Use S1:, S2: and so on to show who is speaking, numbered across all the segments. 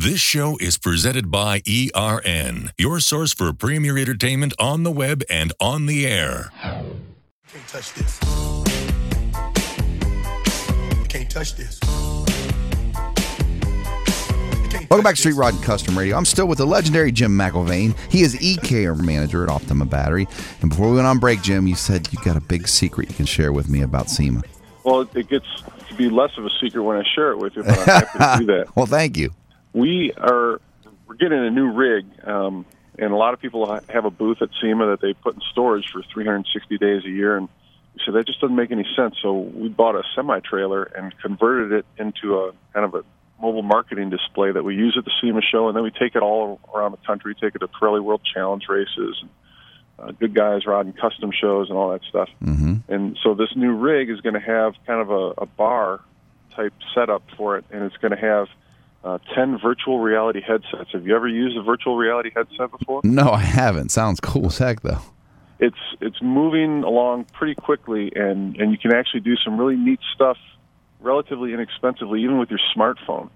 S1: This show is presented by ERN, your source for premier entertainment on the web and on the air.
S2: Can't touch this. Can't touch this.
S3: Welcome back to Street Rod and Custom Radio. I'm still with the legendary Jim McIlvaine. He is EK manager at Optima Battery. And before we went on break, Jim, you said you got a big secret you can share with me about SEMA.
S4: Well, it gets to be less of a secret when I share it with you, but I'm happy to do that.
S3: well, thank you.
S4: We are we're getting a new rig, um, and a lot of people have a booth at SEMA that they put in storage for 360 days a year, and we said that just doesn't make any sense. So we bought a semi trailer and converted it into a kind of a mobile marketing display that we use at the SEMA show, and then we take it all around the country. Take it to Pirelli World Challenge races, and, uh, good guys riding custom shows, and all that stuff.
S3: Mm-hmm.
S4: And so this new rig is going to have kind of a, a bar type setup for it, and it's going to have uh, 10 virtual reality headsets. Have you ever used a virtual reality headset before?
S3: No, I haven't. Sounds cool as heck, though.
S4: It's it's moving along pretty quickly, and and you can actually do some really neat stuff relatively inexpensively, even with your smartphone.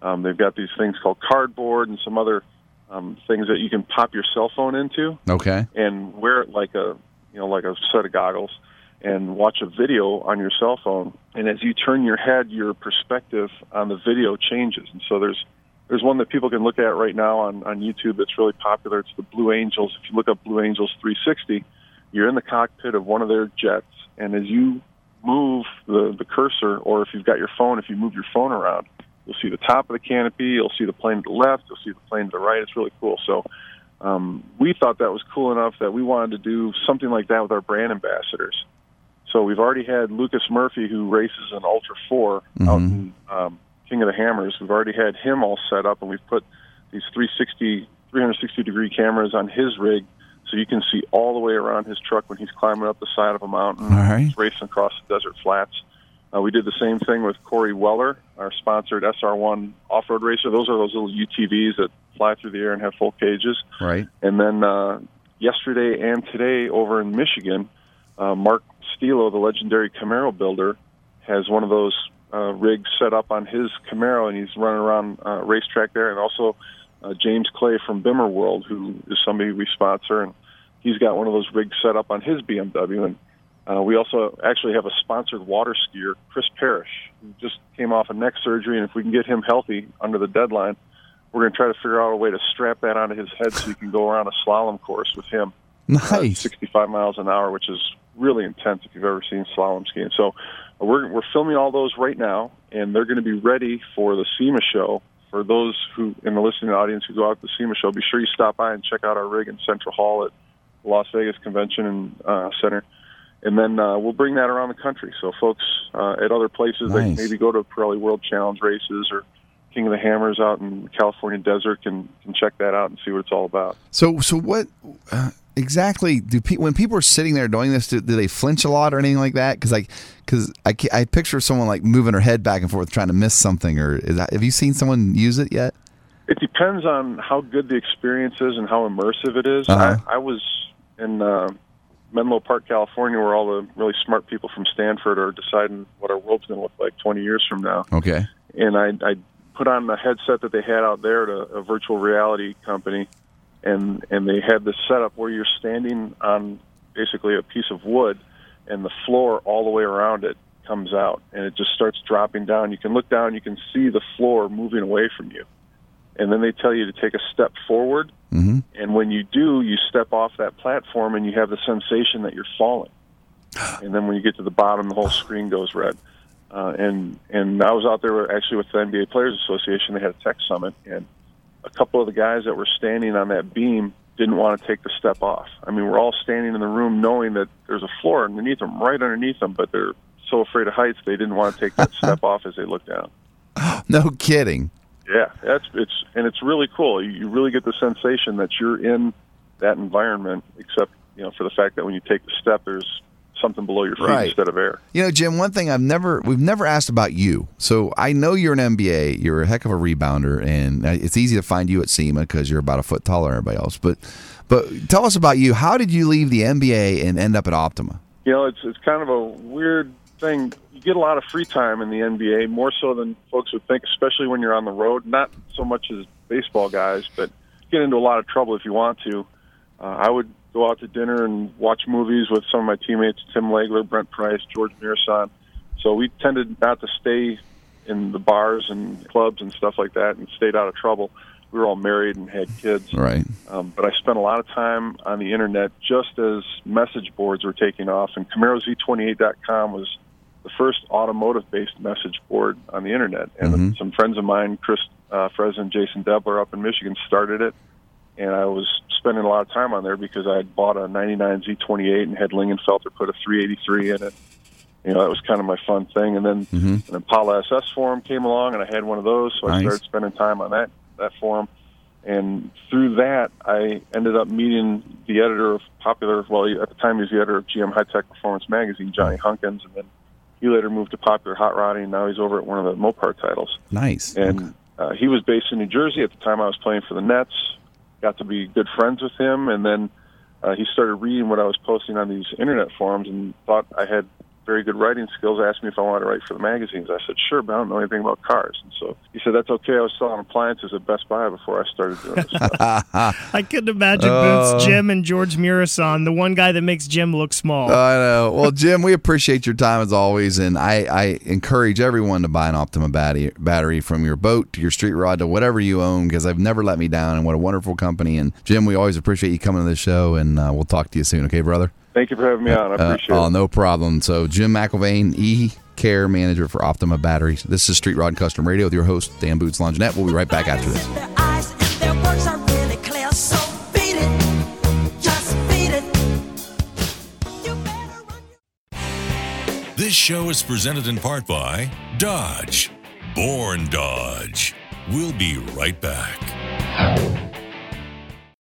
S4: Um, they've got these things called cardboard and some other um, things that you can pop your cell phone into
S3: Okay.
S4: and wear it like a you know like a set of goggles and watch a video on your cell phone and as you turn your head your perspective on the video changes. And so there's there's one that people can look at right now on on YouTube that's really popular. It's the Blue Angels. If you look up Blue Angels 360 you're in the cockpit of one of their jets. And as you move the the cursor or if you've got your phone if you move your phone around you'll see the top of the canopy you'll see the plane to the left you'll see the plane to the right. It's really cool. So um, we thought that was cool enough that we wanted to do something like that with our brand ambassadors. So we've already had Lucas Murphy, who races an Ultra 4 out in um, King of the Hammers. We've already had him all set up, and we've put these 360, 360 degree cameras on his rig so you can see all the way around his truck when he's climbing up the side of a mountain,
S3: right.
S4: he's racing across the desert flats. Uh, we did the same thing with Corry Weller, our sponsored SR1 off-road racer. Those are those little UTVs that fly through the air and have full cages.
S3: Right.
S4: And then uh, yesterday and today over in Michigan, uh, Mark Stielow, the legendary Camaro builder, has one of those uh, rigs set up on his Camaro, and he's running around uh, racetrack there. And also uh, James Clay from BimmerWorld, who is somebody we sponsor, and he's got one of those rigs set up on his BMW. And uh, we also actually have a sponsored water skier, Chris Parrish, who just came off a neck surgery, and if we can get him healthy under the deadline, we're going to try to figure out a way to strap that onto his head so he can go around a slalom course with him. uh, 65 miles an hour, which is really intense if you've ever seen slalom skiing. So we're we're filming all those right now, and they're going to be ready for the SEMA show. For those who in the listening audience who go out to the SEMA show, be sure you stop by and check out our rig in Central Hall at Las Vegas Convention and uh, Center. And then uh, we'll bring that around the country. So folks uh, at other places, they
S3: Nice.
S4: maybe go to Pirelli World Challenge races or King of the Hammers out in the California desert can can check that out and see what it's all about.
S3: So, so what uh, exactly do pe- when people are sitting there doing this? Do, do they flinch a lot or anything like that? Because like, because I, I picture someone like moving her head back and forth trying to miss something. Or is that, have you seen someone use it yet?
S4: It depends on how good the experience is and how immersive it is.
S3: Uh-huh.
S4: I, I was in uh, Menlo Park, California, where all the really smart people from Stanford are deciding what our world's going to look like 20 years from now.
S3: Okay.
S4: And I, I put on the headset that they had out there at a, a virtual reality company, and and they had this setup where you're standing on basically a piece of wood, and the floor all the way around it comes out, and it just starts dropping down. You can look down, you can see the floor moving away from you, and then they tell you to take a step forward.
S3: Mm-hmm.
S4: And when you do, you step off that platform and you have the sensation that you're falling. And then when you get to the bottom, the whole screen goes red. Uh, and and I was out there actually with the NBA Players Association. They had a tech summit, and a couple of the guys that were standing on that beam didn't want to take the step off. I mean, we're all standing in the room knowing that there's a floor underneath them, right underneath them, but they're so afraid of heights they didn't want to take that step off as they look down.
S3: No kidding.
S4: Yeah, that's it's and it's really cool. You, you really get the sensation that you're in that environment, except you know for the fact that when you take the step, there's something below your feet
S3: Right.
S4: instead of air.
S3: You know, Jim, one thing I've never we've never asked about you. So I know you're an NBA, you're a heck of a rebounder, and it's easy to find you at SEMA because you're about a foot taller than everybody else. But but tell us about you. How did you leave the NBA and end up at Optima?
S4: You know, it's it's kind of a weird thing. You get a lot of free time in the NBA, more so than folks would think, especially when you're on the road. Not so much as baseball guys, but get into a lot of trouble if you want to. Uh, I would go out to dinner and watch movies with some of my teammates, Tim Legler, Brent Price, George Muresan. So we tended not to stay in the bars and clubs and stuff like that, and stayed out of trouble. We were all married and had kids.
S3: Right.
S4: Um, but I spent a lot of time on the internet just as message boards were taking off, and CamaroZ28.com was the first automotive-based message board on the internet. And
S3: Mm-hmm.
S4: some friends of mine, Chris uh, and Jason Debler up in Michigan, started it. And I was spending a lot of time on there because I had bought a 99 Z28 and had Lingenfelter put a 383 in it. You know, that was kind of my fun thing. And then
S3: Mhm.
S4: an Impala SS forum came along, and I had one of those, so I started spending time on that that forum. And through that, I ended up meeting the editor of popular. Well, at the time, he was the editor of GM High Tech Performance magazine, Johnny Hunkins, and then he later moved to Popular Hot Rodding. And now he's over at one of the Mopar titles.
S3: Nice.
S4: And uh, he was based in New Jersey at the time. I was playing for the Nets. Got to be good friends with him, and then uh, he started reading what I was posting on these internet forums and thought I had very good writing skills. Asked me if I wanted to write for the magazines. I said sure, but I don't know anything about cars. And so he said that's okay. I was selling appliances at Best Buy before I started doing this stuff.
S5: I couldn't imagine
S3: Oh.
S5: Boots, Jim, and George Muresan, the one guy that makes Jim look small.
S3: I know. Well, Jim, we appreciate your time as always, and I, I encourage everyone to buy an Optima battery, battery from your boat to your street rod to whatever you own because they've never let me down, and what a wonderful company. And Jim, we always appreciate you coming to the show, and uh, we'll talk to you soon. Okay, brother?
S4: Thank you for having me on. I
S3: Uh,
S4: appreciate
S3: oh,
S4: it.
S3: no problem. So, Jim McIlvaine, E Care Manager for Optima Batteries. This is Street Rod Custom Radio with your host Dan Boots Longinette. We'll be right back after this.
S6: Their eyes and their words are really clear, so beat it, just beat it. You better run.
S1: This show is presented in part by Dodge. Born Dodge. We'll be right back.